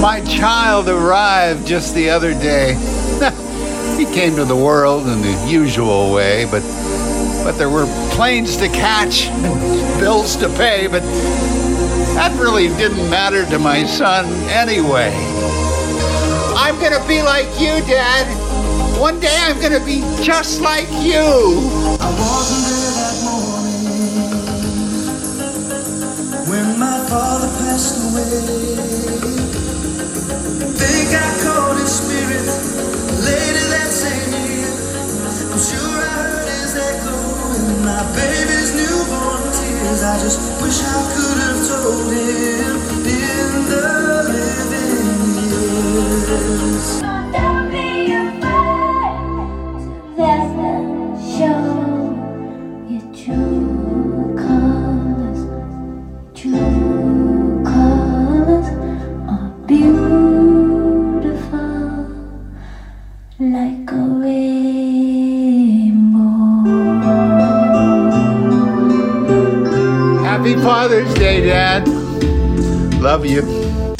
My child arrived just the other day. he came to the world in the usual way, but but there were planes to catch and bills to pay, but that really didn't matter to my son anyway. I'm gonna be like you, Dad. One day I'm gonna be just like you. I wasn't there that morning when my father passed away. Sure I heard his echo in my baby's newborn tears. I just wish I could have told him in the living. Don't be afraid to let them show your true colors. True colors are beautiful, like a rainbow. Happy Father's Day, Dad. Love you.